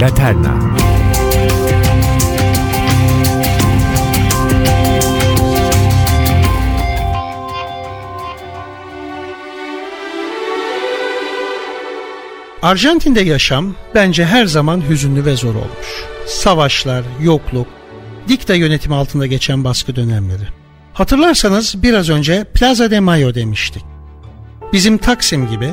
Laterna Arjantin'de yaşam bence her zaman hüzünlü ve zor olmuş. Savaşlar, yokluk, dikta yönetimi altında geçen baskı dönemleri. Hatırlarsanız biraz önce Plaza de Mayo demiştik. Bizim Taksim gibi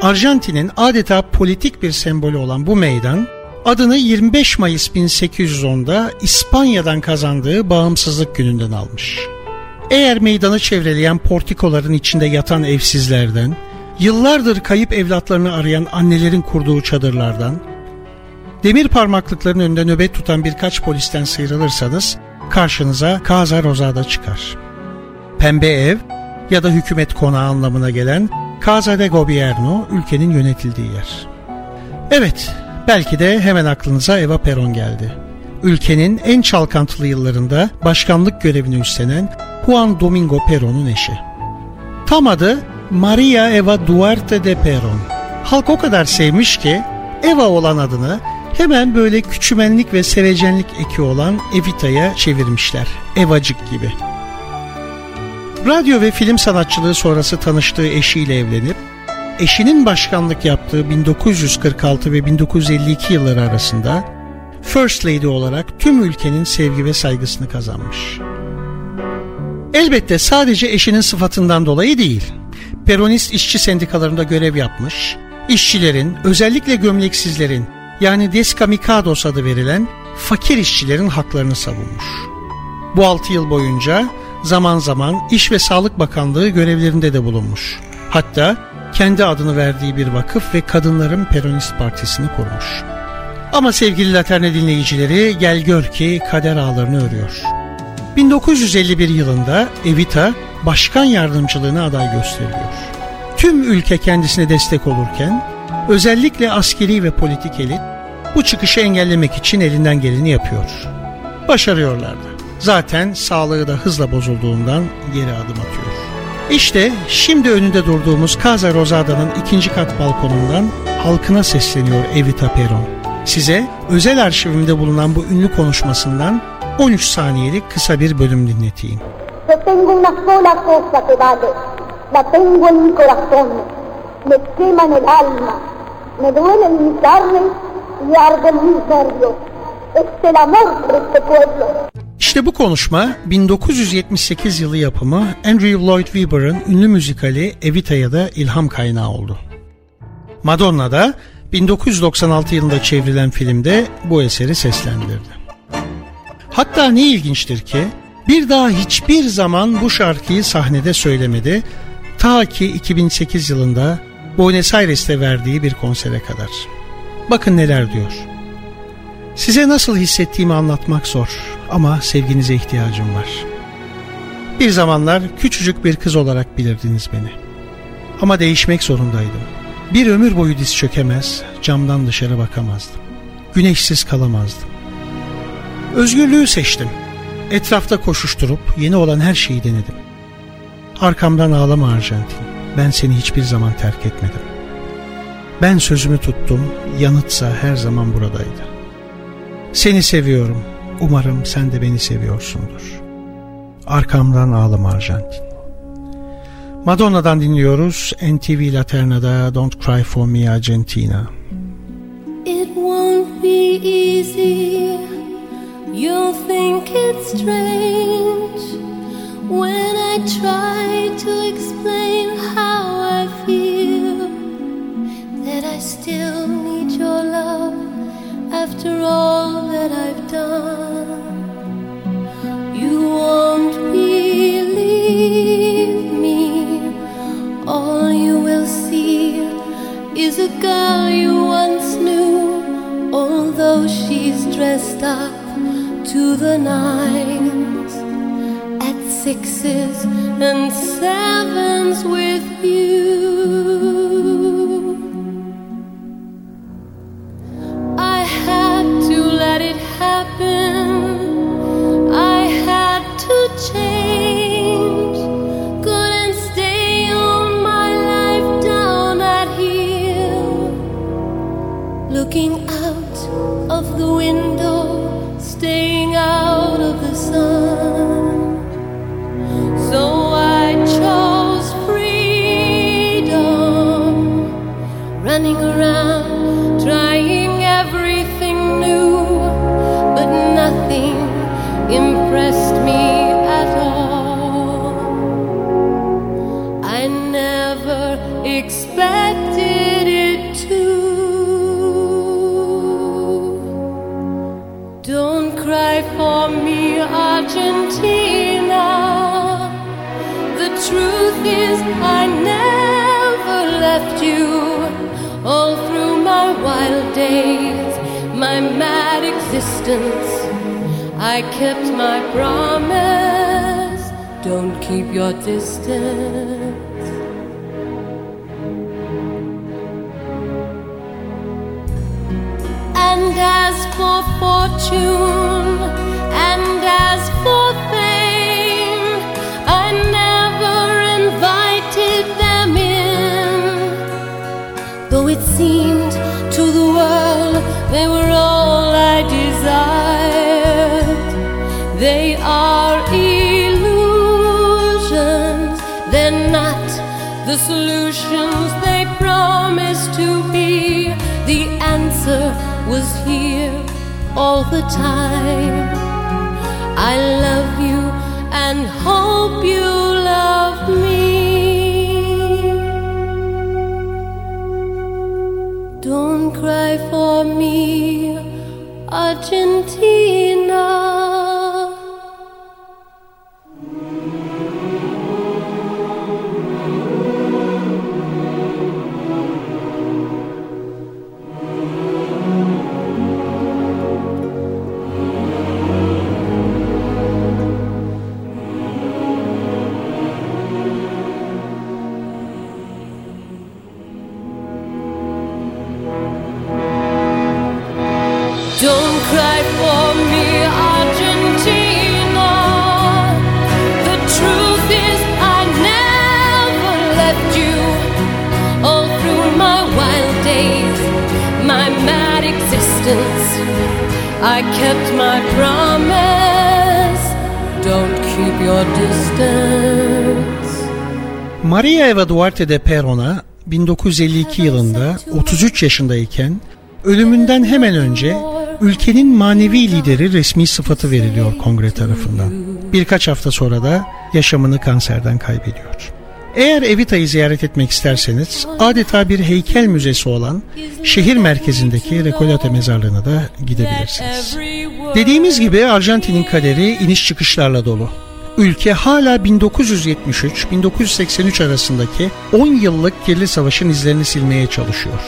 Arjantin'in adeta politik bir sembolü olan bu meydan adını 25 Mayıs 1810'da İspanya'dan kazandığı bağımsızlık gününden almış. Eğer meydanı çevreleyen portikoların içinde yatan evsizlerden, yıllardır kayıp evlatlarını arayan annelerin kurduğu çadırlardan, demir parmaklıkların önünde nöbet tutan birkaç polisten sıyrılırsanız karşınıza Casa Rosada çıkar. Pembe ev ya da hükümet konağı anlamına gelen Casa de Gobierno ülkenin yönetildiği yer. Evet, belki de hemen aklınıza Eva Peron geldi. Ülkenin en çalkantılı yıllarında başkanlık görevini üstlenen Juan Domingo Peron'un eşi. Tam adı Maria Eva Duarte de Peron. Halk o kadar sevmiş ki Eva olan adını hemen böyle küçümenlik ve sevecenlik eki olan Evita'ya çevirmişler. Evacık gibi. Radyo ve film sanatçılığı sonrası tanıştığı eşiyle evlenip eşinin başkanlık yaptığı 1946 ve 1952 yılları arasında First Lady olarak tüm ülkenin sevgi ve saygısını kazanmış. Elbette sadece eşinin sıfatından dolayı değil. Peronist işçi sendikalarında görev yapmış, işçilerin, özellikle gömleksizlerin yani deskamikados adı verilen fakir işçilerin haklarını savunmuş. Bu 6 yıl boyunca zaman zaman İş ve Sağlık Bakanlığı görevlerinde de bulunmuş. Hatta kendi adını verdiği bir vakıf ve Kadınların Peronist Partisi'ni kurmuş. Ama sevgili Laterne dinleyicileri gel gör ki kader ağlarını örüyor. 1951 yılında Evita başkan yardımcılığına aday gösteriliyor. Tüm ülke kendisine destek olurken özellikle askeri ve politik elit bu çıkışı engellemek için elinden geleni yapıyor. Başarıyorlardı. Zaten sağlığı da hızla bozulduğundan geri adım atıyor. İşte şimdi önünde durduğumuz Casa Rosada'nın ikinci kat balkonundan halkına sesleniyor Evita Peron. Size özel arşivimde bulunan bu ünlü konuşmasından 13 saniyelik kısa bir bölüm dinleteyim. Tengo una sola cosa que vale, la tengo en mi corazón, me quema en el alma, me duele en mi carne y arde en mis nervios. El amor de este pueblo. İşte bu konuşma 1978 yılı yapımı Andrew Lloyd Webber'ın ünlü müzikali Evita'ya da ilham kaynağı oldu. Madonna da 1996 yılında çevrilen filmde bu eseri seslendirdi. Hatta ne ilginçtir ki bir daha hiçbir zaman bu şarkıyı sahnede söylemedi ta ki 2008 yılında Buenos Aires'te verdiği bir konsere kadar. Bakın neler diyor. Size nasıl hissettiğimi anlatmak zor ama sevginize ihtiyacım var. Bir zamanlar küçücük bir kız olarak bilirdiniz beni. Ama değişmek zorundaydım. Bir ömür boyu diz çökemez, camdan dışarı bakamazdım. Güneşsiz kalamazdım. Özgürlüğü seçtim. Etrafta koşuşturup yeni olan her şeyi denedim. Arkamdan ağlama Arjantin. Ben seni hiçbir zaman terk etmedim. Ben sözümü tuttum, yanıtsa her zaman buradaydı. Seni seviyorum. Umarım sen de beni seviyorsundur. Arkamdan ağlama Arjantin. Madonna'dan dinliyoruz. NTV Laterna'da Don't Cry For Me Argentina. It won't be easy You'll think it's strange When I try to explain how I feel That I still need your love after all that I've done. You won't believe me. All you will see is a girl you once knew, although she's dressed up to the nines at sixes and sevens with you. Distance. And as for fortune, and as for fame, I never invited them in. Though it seemed to the world they were the time. I love you and hope you Maria Eva Duarte de Peron'a 1952 yılında 33 yaşındayken ölümünden hemen önce ülkenin manevi lideri resmi sıfatı veriliyor kongre tarafından. Birkaç hafta sonra da yaşamını kanserden kaybediyor. Eğer Evita'yı ziyaret etmek isterseniz adeta bir heykel müzesi olan şehir merkezindeki Recoleta mezarlığına da gidebilirsiniz. Dediğimiz gibi Arjantin'in kaderi iniş çıkışlarla dolu. Ülke hala 1973-1983 arasındaki 10 yıllık kirli savaşın izlerini silmeye çalışıyor.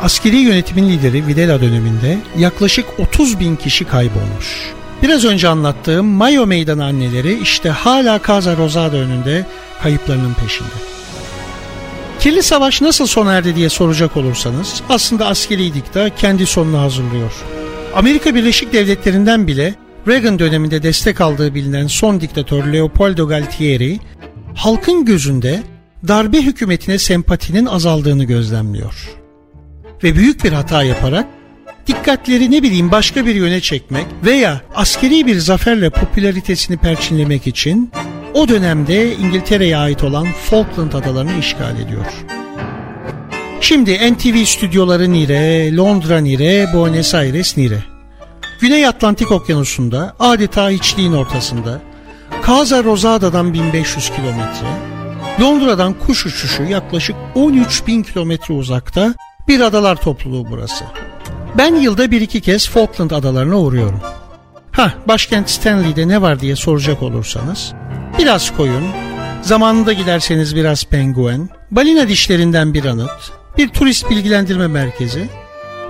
Askeri yönetimin lideri Videla döneminde yaklaşık 30 bin kişi kaybolmuş. Biraz önce anlattığım Mayo Meydanı anneleri işte hala Casa Rosada önünde kayıplarının peşinde. Kirli savaş nasıl sona erdi diye soracak olursanız aslında askeri dikta kendi sonunu hazırlıyor. Amerika Birleşik Devletleri'nden bile Reagan döneminde destek aldığı bilinen son diktatör Leopoldo Galtieri halkın gözünde darbe hükümetine sempatinin azaldığını gözlemliyor. Ve büyük bir hata yaparak dikkatleri ne bileyim başka bir yöne çekmek veya askeri bir zaferle popülaritesini perçinlemek için o dönemde İngiltere'ye ait olan Falkland adalarını işgal ediyor. Şimdi NTV stüdyoları nire, Londra nire, Buenos Aires nire. Güney Atlantik Okyanusu'nda adeta hiçliğin ortasında Casa Rosada'dan 1500 kilometre, Londra'dan kuş uçuşu yaklaşık 13 bin kilometre uzakta bir adalar topluluğu burası. Ben yılda bir iki kez Falkland adalarına uğruyorum. Ha, başkent Stanley'de ne var diye soracak olursanız, biraz koyun, zamanında giderseniz biraz penguen, balina dişlerinden bir anıt, bir turist bilgilendirme merkezi,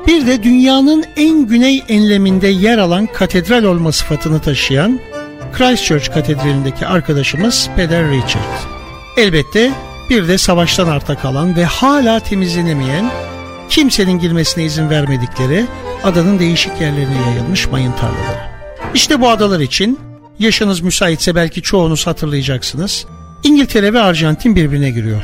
bir de dünyanın en güney enleminde yer alan katedral olma sıfatını taşıyan Christchurch Katedrali'ndeki arkadaşımız Peder Richard. Elbette bir de savaştan arta kalan ve hala temizlenemeyen, kimsenin girmesine izin vermedikleri adanın değişik yerlerine yayılmış mayın tarlaları. İşte bu adalar için yaşınız müsaitse belki çoğunuz hatırlayacaksınız. İngiltere ve Arjantin birbirine giriyor.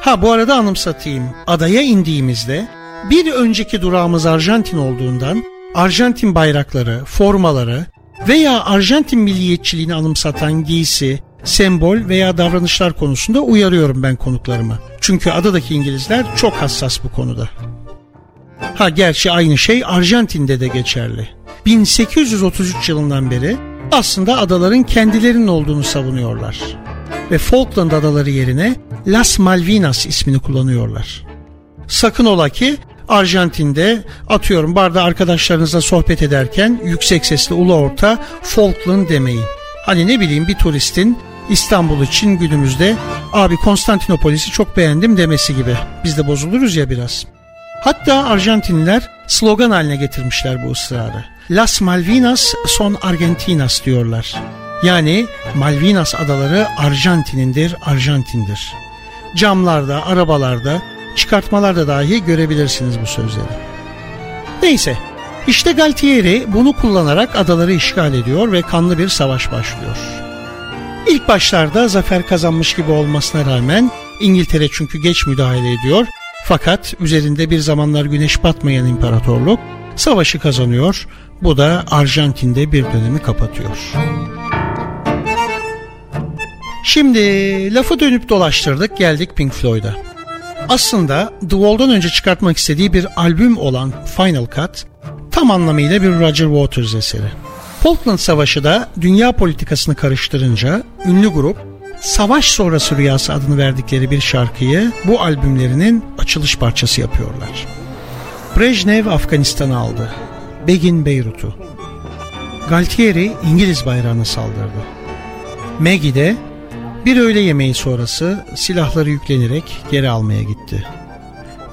Ha bu arada anımsatayım. Adaya indiğimizde Bir önceki durağımız Arjantin olduğundan Arjantin bayrakları, formaları veya Arjantin milliyetçiliğini anımsatan giysi, sembol veya davranışlar konusunda uyarıyorum ben konuklarımı. Çünkü adadaki İngilizler çok hassas bu konuda. Ha gerçi aynı şey Arjantin'de de geçerli. 1833 yılından beri aslında adaların kendilerinin olduğunu savunuyorlar. Ve Falkland adaları yerine Las Malvinas ismini kullanıyorlar. Sakın ola ki Arjantin'de atıyorum barda arkadaşlarınızla sohbet ederken yüksek sesli ulu orta Falkland demeyin. Hani ne bileyim bir turistin İstanbul için günümüzde abi Konstantinopolis'i çok beğendim demesi gibi. Biz de bozuluruz ya biraz. Hatta Arjantinliler slogan haline getirmişler bu ısrarı. Las Malvinas son Argentinas diyorlar. Yani Malvinas adaları Arjantin'indir, Arjantin'dir. Camlarda, arabalarda, çıkartmalarda dahi görebilirsiniz bu sözleri. Neyse, işte Galtieri bunu kullanarak adaları işgal ediyor ve kanlı bir savaş başlıyor. İlk başlarda zafer kazanmış gibi olmasına rağmen İngiltere çünkü geç müdahale ediyor fakat üzerinde bir zamanlar güneş batmayan imparatorluk savaşı kazanıyor. Bu da Arjantin'de bir dönemi kapatıyor. Şimdi lafı dönüp dolaştırdık geldik Pink Floyd'a. Aslında The Wall'dan önce çıkartmak istediği bir albüm olan Final Cut tam anlamıyla bir Roger Waters eseri. Falkland Savaşı da dünya politikasını karıştırınca ünlü grup Savaş Sonrası Rüyası adını verdikleri bir şarkıyı bu albümlerinin açılış parçası yapıyorlar. Brejnev Afganistan'ı aldı. Begin Beyrut'u. Galtieri İngiliz bayrağına saldırdı. Maggie de bir öğle yemeği sonrası silahları yüklenerek geri almaya gitti.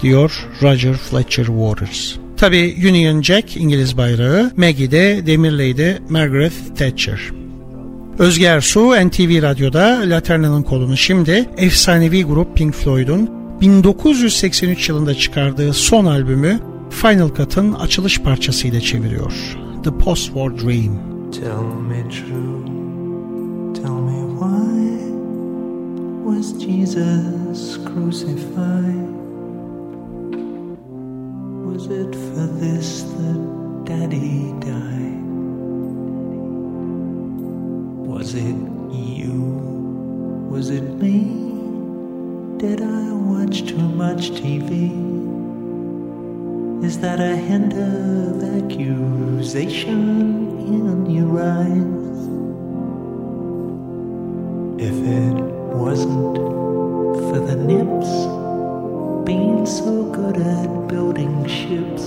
Diyor Roger Fletcher Waters. Tabi Union Jack İngiliz bayrağı, Maggie de Demirley'de Margaret Thatcher. Özge Ersu NTV Radyo'da Laterna'nın kolunu şimdi efsanevi grup Pink Floyd'un 1983 yılında çıkardığı son albümü Final Cut'ın açılış parçasıyla çeviriyor. The Post-War Dream. Tell me true, tell me why was Jesus crucified? Was it for this that Daddy died? Was it you? Was it me? Did I watch too much TV? Is that a hint of accusation in your eyes? If it building ships,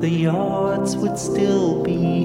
the yards would still be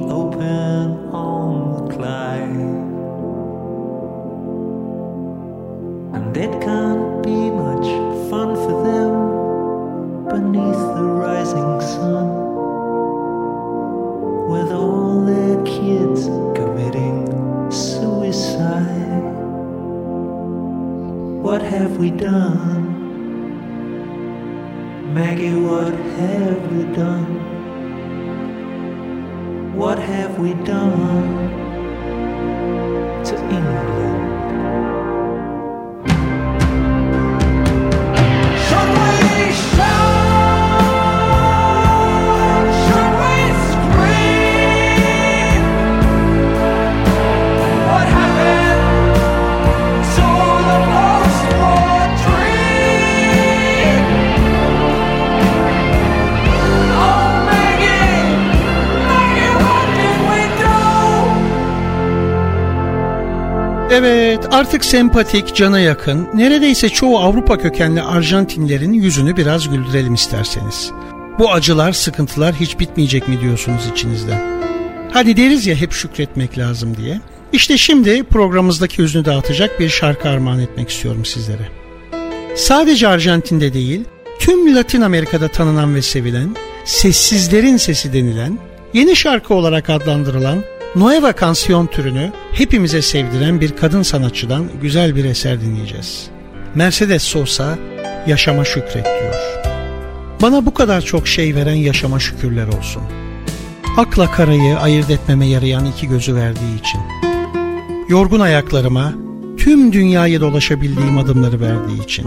Evet artık sempatik, cana yakın, neredeyse çoğu Avrupa kökenli Arjantinlerin yüzünü biraz güldürelim isterseniz. Bu acılar, sıkıntılar hiç bitmeyecek mi diyorsunuz içinizden? Hadi deriz ya hep şükretmek lazım diye. İşte şimdi programımızdaki hüznü dağıtacak bir şarkı armağan etmek istiyorum sizlere. Sadece Arjantin'de değil, tüm Latin Amerika'da tanınan ve sevilen, sessizlerin sesi denilen, yeni şarkı olarak adlandırılan Nueva Canción türünü hepimize sevdiren bir kadın sanatçıdan güzel bir eser dinleyeceğiz. Mercedes Sosa, Yaşama Şükret diyor. Bana bu kadar çok şey veren yaşama şükürler olsun. Akla karayı ayırt etmeme yarayan iki gözü verdiği için. Yorgun ayaklarıma tüm dünyayı dolaşabildiğim adımları verdiği için.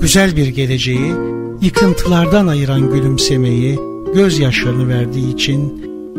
Güzel bir geleceği yıkıntılardan ayıran gülümsemeyi, gözyaşlarını verdiği için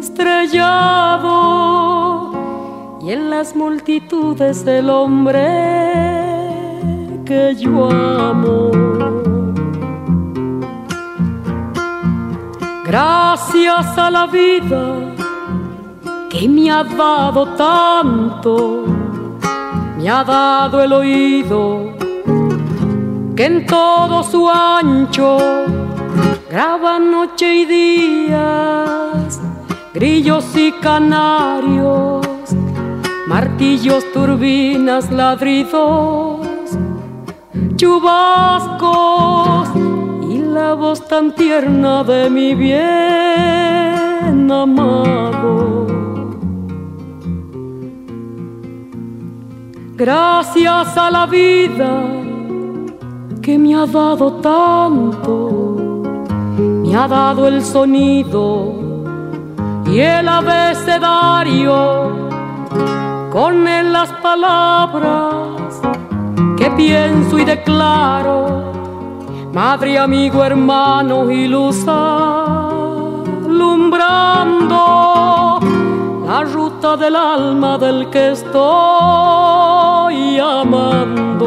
estrellado y en las multitudes el hombre que yo amo. Gracias a la vida que me ha dado tanto, me ha dado el oído que en todo su ancho graba noche y días, grillos y canarios, martillos, turbinas, ladridos, chubascos y la voz tan tierna de mi bien amado. Gracias a la vida que me ha dado tanto, me ha dado el sonido y el abecedario, con él las palabras que pienso y declaro, madre, amigo, hermano y luz alumbrando la ruta del alma del que estoy amando.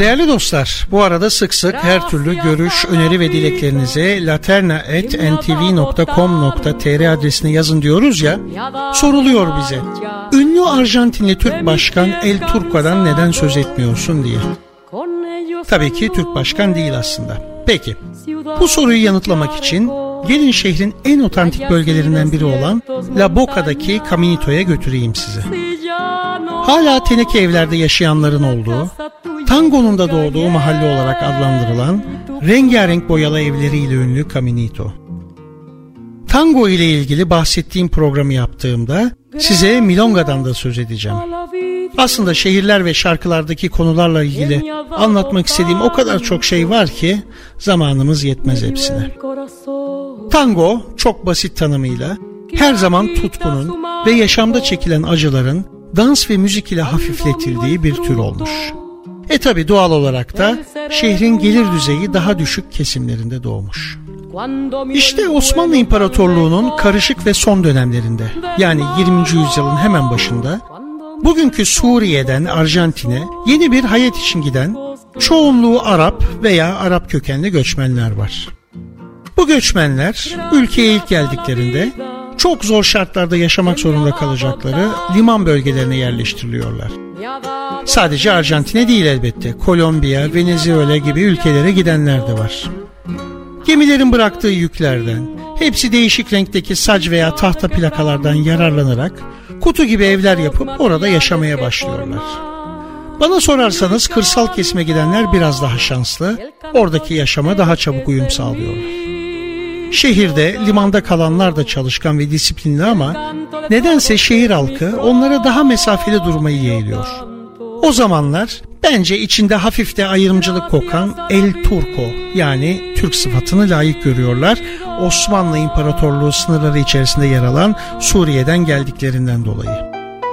Değerli dostlar, bu arada sık sık her türlü görüş, öneri ve dileklerinizi laterna.ntv.com.tr adresine yazın diyoruz ya, soruluyor bize. Ünlü Arjantinli Türk Başkan El Turco'dan neden söz etmiyorsun diye. Tabii ki Türk Başkan değil aslında. Peki, bu soruyu yanıtlamak için gelin şehrin en otantik bölgelerinden biri olan La Boca'daki Caminito'ya götüreyim sizi. Hala teneke evlerde yaşayanların olduğu, tangonun da doğduğu mahalle olarak adlandırılan rengarenk boyalı evleriyle ünlü Caminito. Tango ile ilgili bahsettiğim programı yaptığımda size Milonga'dan da söz edeceğim. Aslında şehirler ve şarkılardaki konularla ilgili anlatmak istediğim o kadar çok şey var ki zamanımız yetmez hepsine. Tango çok basit tanımıyla her zaman tutkunun ve yaşamda çekilen acıların dans ve müzik ile hafifletildiği bir tür olmuş. E tabi doğal olarak da şehrin gelir düzeyi daha düşük kesimlerinde doğmuş. İşte Osmanlı İmparatorluğu'nun karışık ve son dönemlerinde yani 20. yüzyılın hemen başında bugünkü Suriye'den Arjantin'e yeni bir hayat için giden çoğunluğu Arap veya Arap kökenli göçmenler var. Bu göçmenler ülkeye ilk geldiklerinde çok zor şartlarda yaşamak zorunda kalacakları liman bölgelerine yerleştiriliyorlar. Sadece Arjantin'e değil elbette. Kolombiya, Venezuela gibi ülkelere gidenler de var. Gemilerin bıraktığı yüklerden, hepsi değişik renkteki sac veya tahta plakalardan yararlanarak kutu gibi evler yapıp orada yaşamaya başlıyorlar. Bana sorarsanız kırsal kesime gidenler biraz daha şanslı, oradaki yaşama daha çabuk uyum sağlıyorlar. Şehirde, limanda kalanlar da çalışkan ve disiplinli ama nedense şehir halkı onlara daha mesafeli durmayı yeğliyor. O zamanlar bence içinde hafif de ayrımcılık kokan El Turco yani Türk sıfatını layık görüyorlar. Osmanlı İmparatorluğu sınırları içerisinde yer alan Suriye'den geldiklerinden dolayı.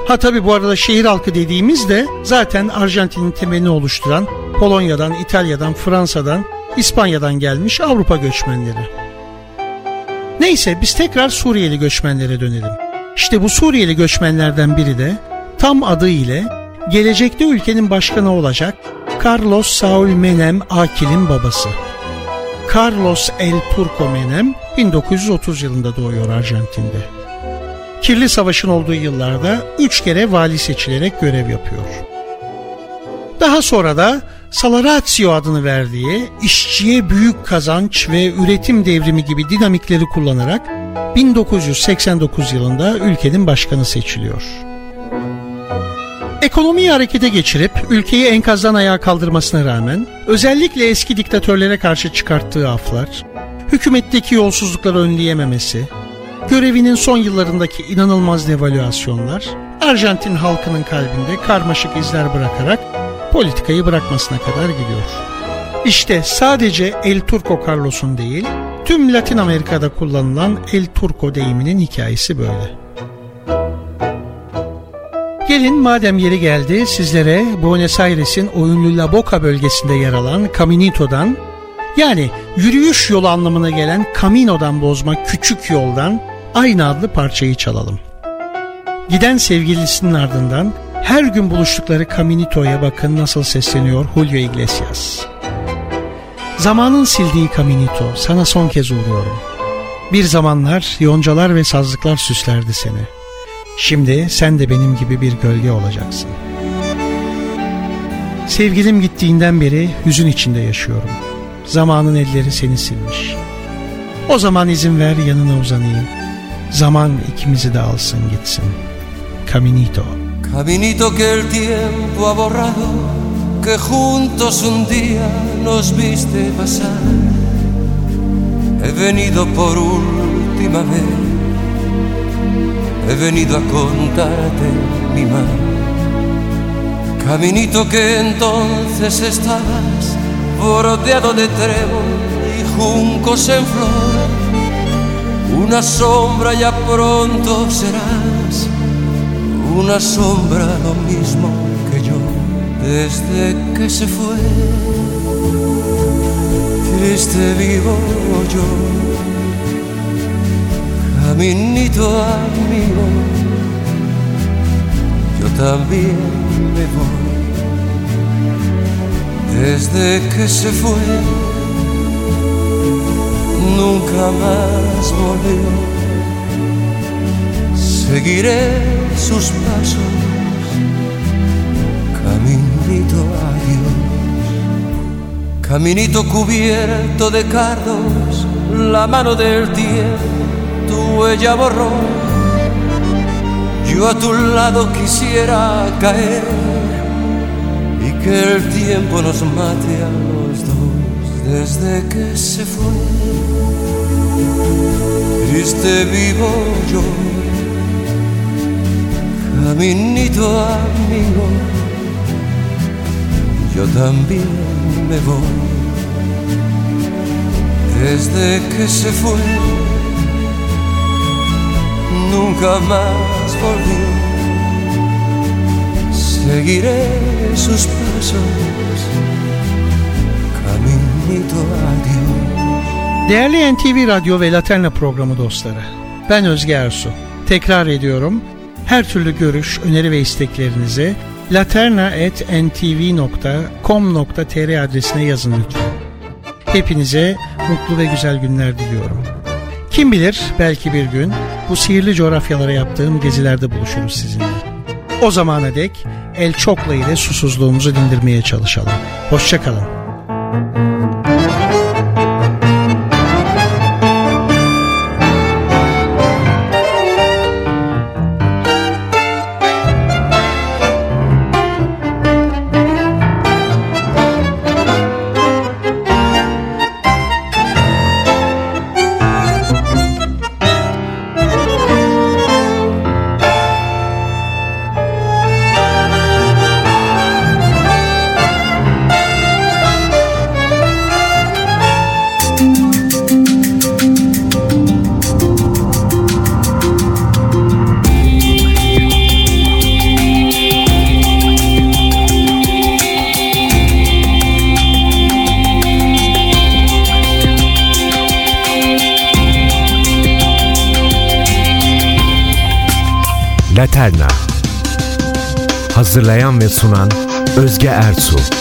Ha tabi bu arada şehir halkı dediğimiz de zaten Arjantin'in temelini oluşturan Polonya'dan, İtalya'dan, Fransa'dan, İspanya'dan gelmiş Avrupa göçmenleri. Neyse biz tekrar Suriyeli göçmenlere dönelim. İşte bu Suriyeli göçmenlerden biri de tam adı ile gelecekte ülkenin başkanı olacak Carlos Saul Menem Akil'in babası. Carlos El Turco Menem 1930 yılında doğuyor Arjantin'de. Kirli Savaş'ın olduğu yıllarda 3 kere vali seçilerek görev yapıyor. Daha sonra da Salaratio adını verdiği işçiye büyük kazanç ve üretim devrimi gibi dinamikleri kullanarak 1989 yılında ülkenin başkanı seçiliyor. Ekonomiyi harekete geçirip ülkeyi enkazdan ayağa kaldırmasına rağmen özellikle eski diktatörlere karşı çıkarttığı aflar, hükümetteki yolsuzlukları önleyememesi, görevinin son yıllarındaki inanılmaz devalüasyonlar, Arjantin halkının kalbinde karmaşık izler bırakarak politikayı bırakmasına kadar gidiyor. İşte sadece El Turco Carlos'un değil, tüm Latin Amerika'da kullanılan El Turco deyiminin hikayesi böyle. Gelin madem yeri geldi sizlere Buenos Aires'in oyunlu La Boca bölgesinde yer alan Caminito'dan yani yürüyüş yolu anlamına gelen Camino'dan bozma küçük yoldan aynı adlı parçayı çalalım. Giden sevgilisinin ardından her gün buluştukları Caminito'ya bakın nasıl sesleniyor Julio Iglesias. Zamanın sildiği Caminito sana son kez uğruyorum. Bir zamanlar yoncalar ve sazlıklar süslerdi seni.'' Şimdi sen de benim gibi bir gölge olacaksın. Sevgilim gittiğinden beri hüzün içinde yaşıyorum. Zamanın elleri seni silmiş. O zaman izin ver yanına uzanayım. Zaman ikimizi de alsın gitsin. Caminito. Caminito que el tiempo ha borrado, que juntos un día nos viste pasar. He venido por última vez he venido a contarte mi mal. Caminito que entonces estabas bordeado de trébol y juncos en flor. Una sombra ya pronto serás, una sombra lo mismo que yo desde que se fue. Triste vivo yo caminito amigo, yo también me voy. Desde que se fue, nunca más volvió. Seguiré sus pasos, caminito adiós. Caminito cubierto de cardos, la mano del tiempo tu huella borró. Yo a tu lado quisiera caer y que el tiempo nos mate a los dos desde que se fue. Triste vivo yo, caminito amigo, yo también me voy. Desde que se fue nunca más volvió. Seguiré sus pasos, caminito adiós. Değerli NTV Radyo ve Laterna programı dostları, ben Özge Ersu. Tekrar ediyorum, her türlü görüş, öneri ve isteklerinizi laterna.ntv.com.tr adresine yazın lütfen. Hepinize mutlu ve güzel günler diliyorum. Kim bilir belki bir gün bu sihirli coğrafyalara yaptığım gezilerde buluşuruz sizinle. O zamana dek el çokla ile susuzluğumuzu dindirmeye çalışalım. Hoşçakalın. Hazırlayan ve sunan Özge Ertuğ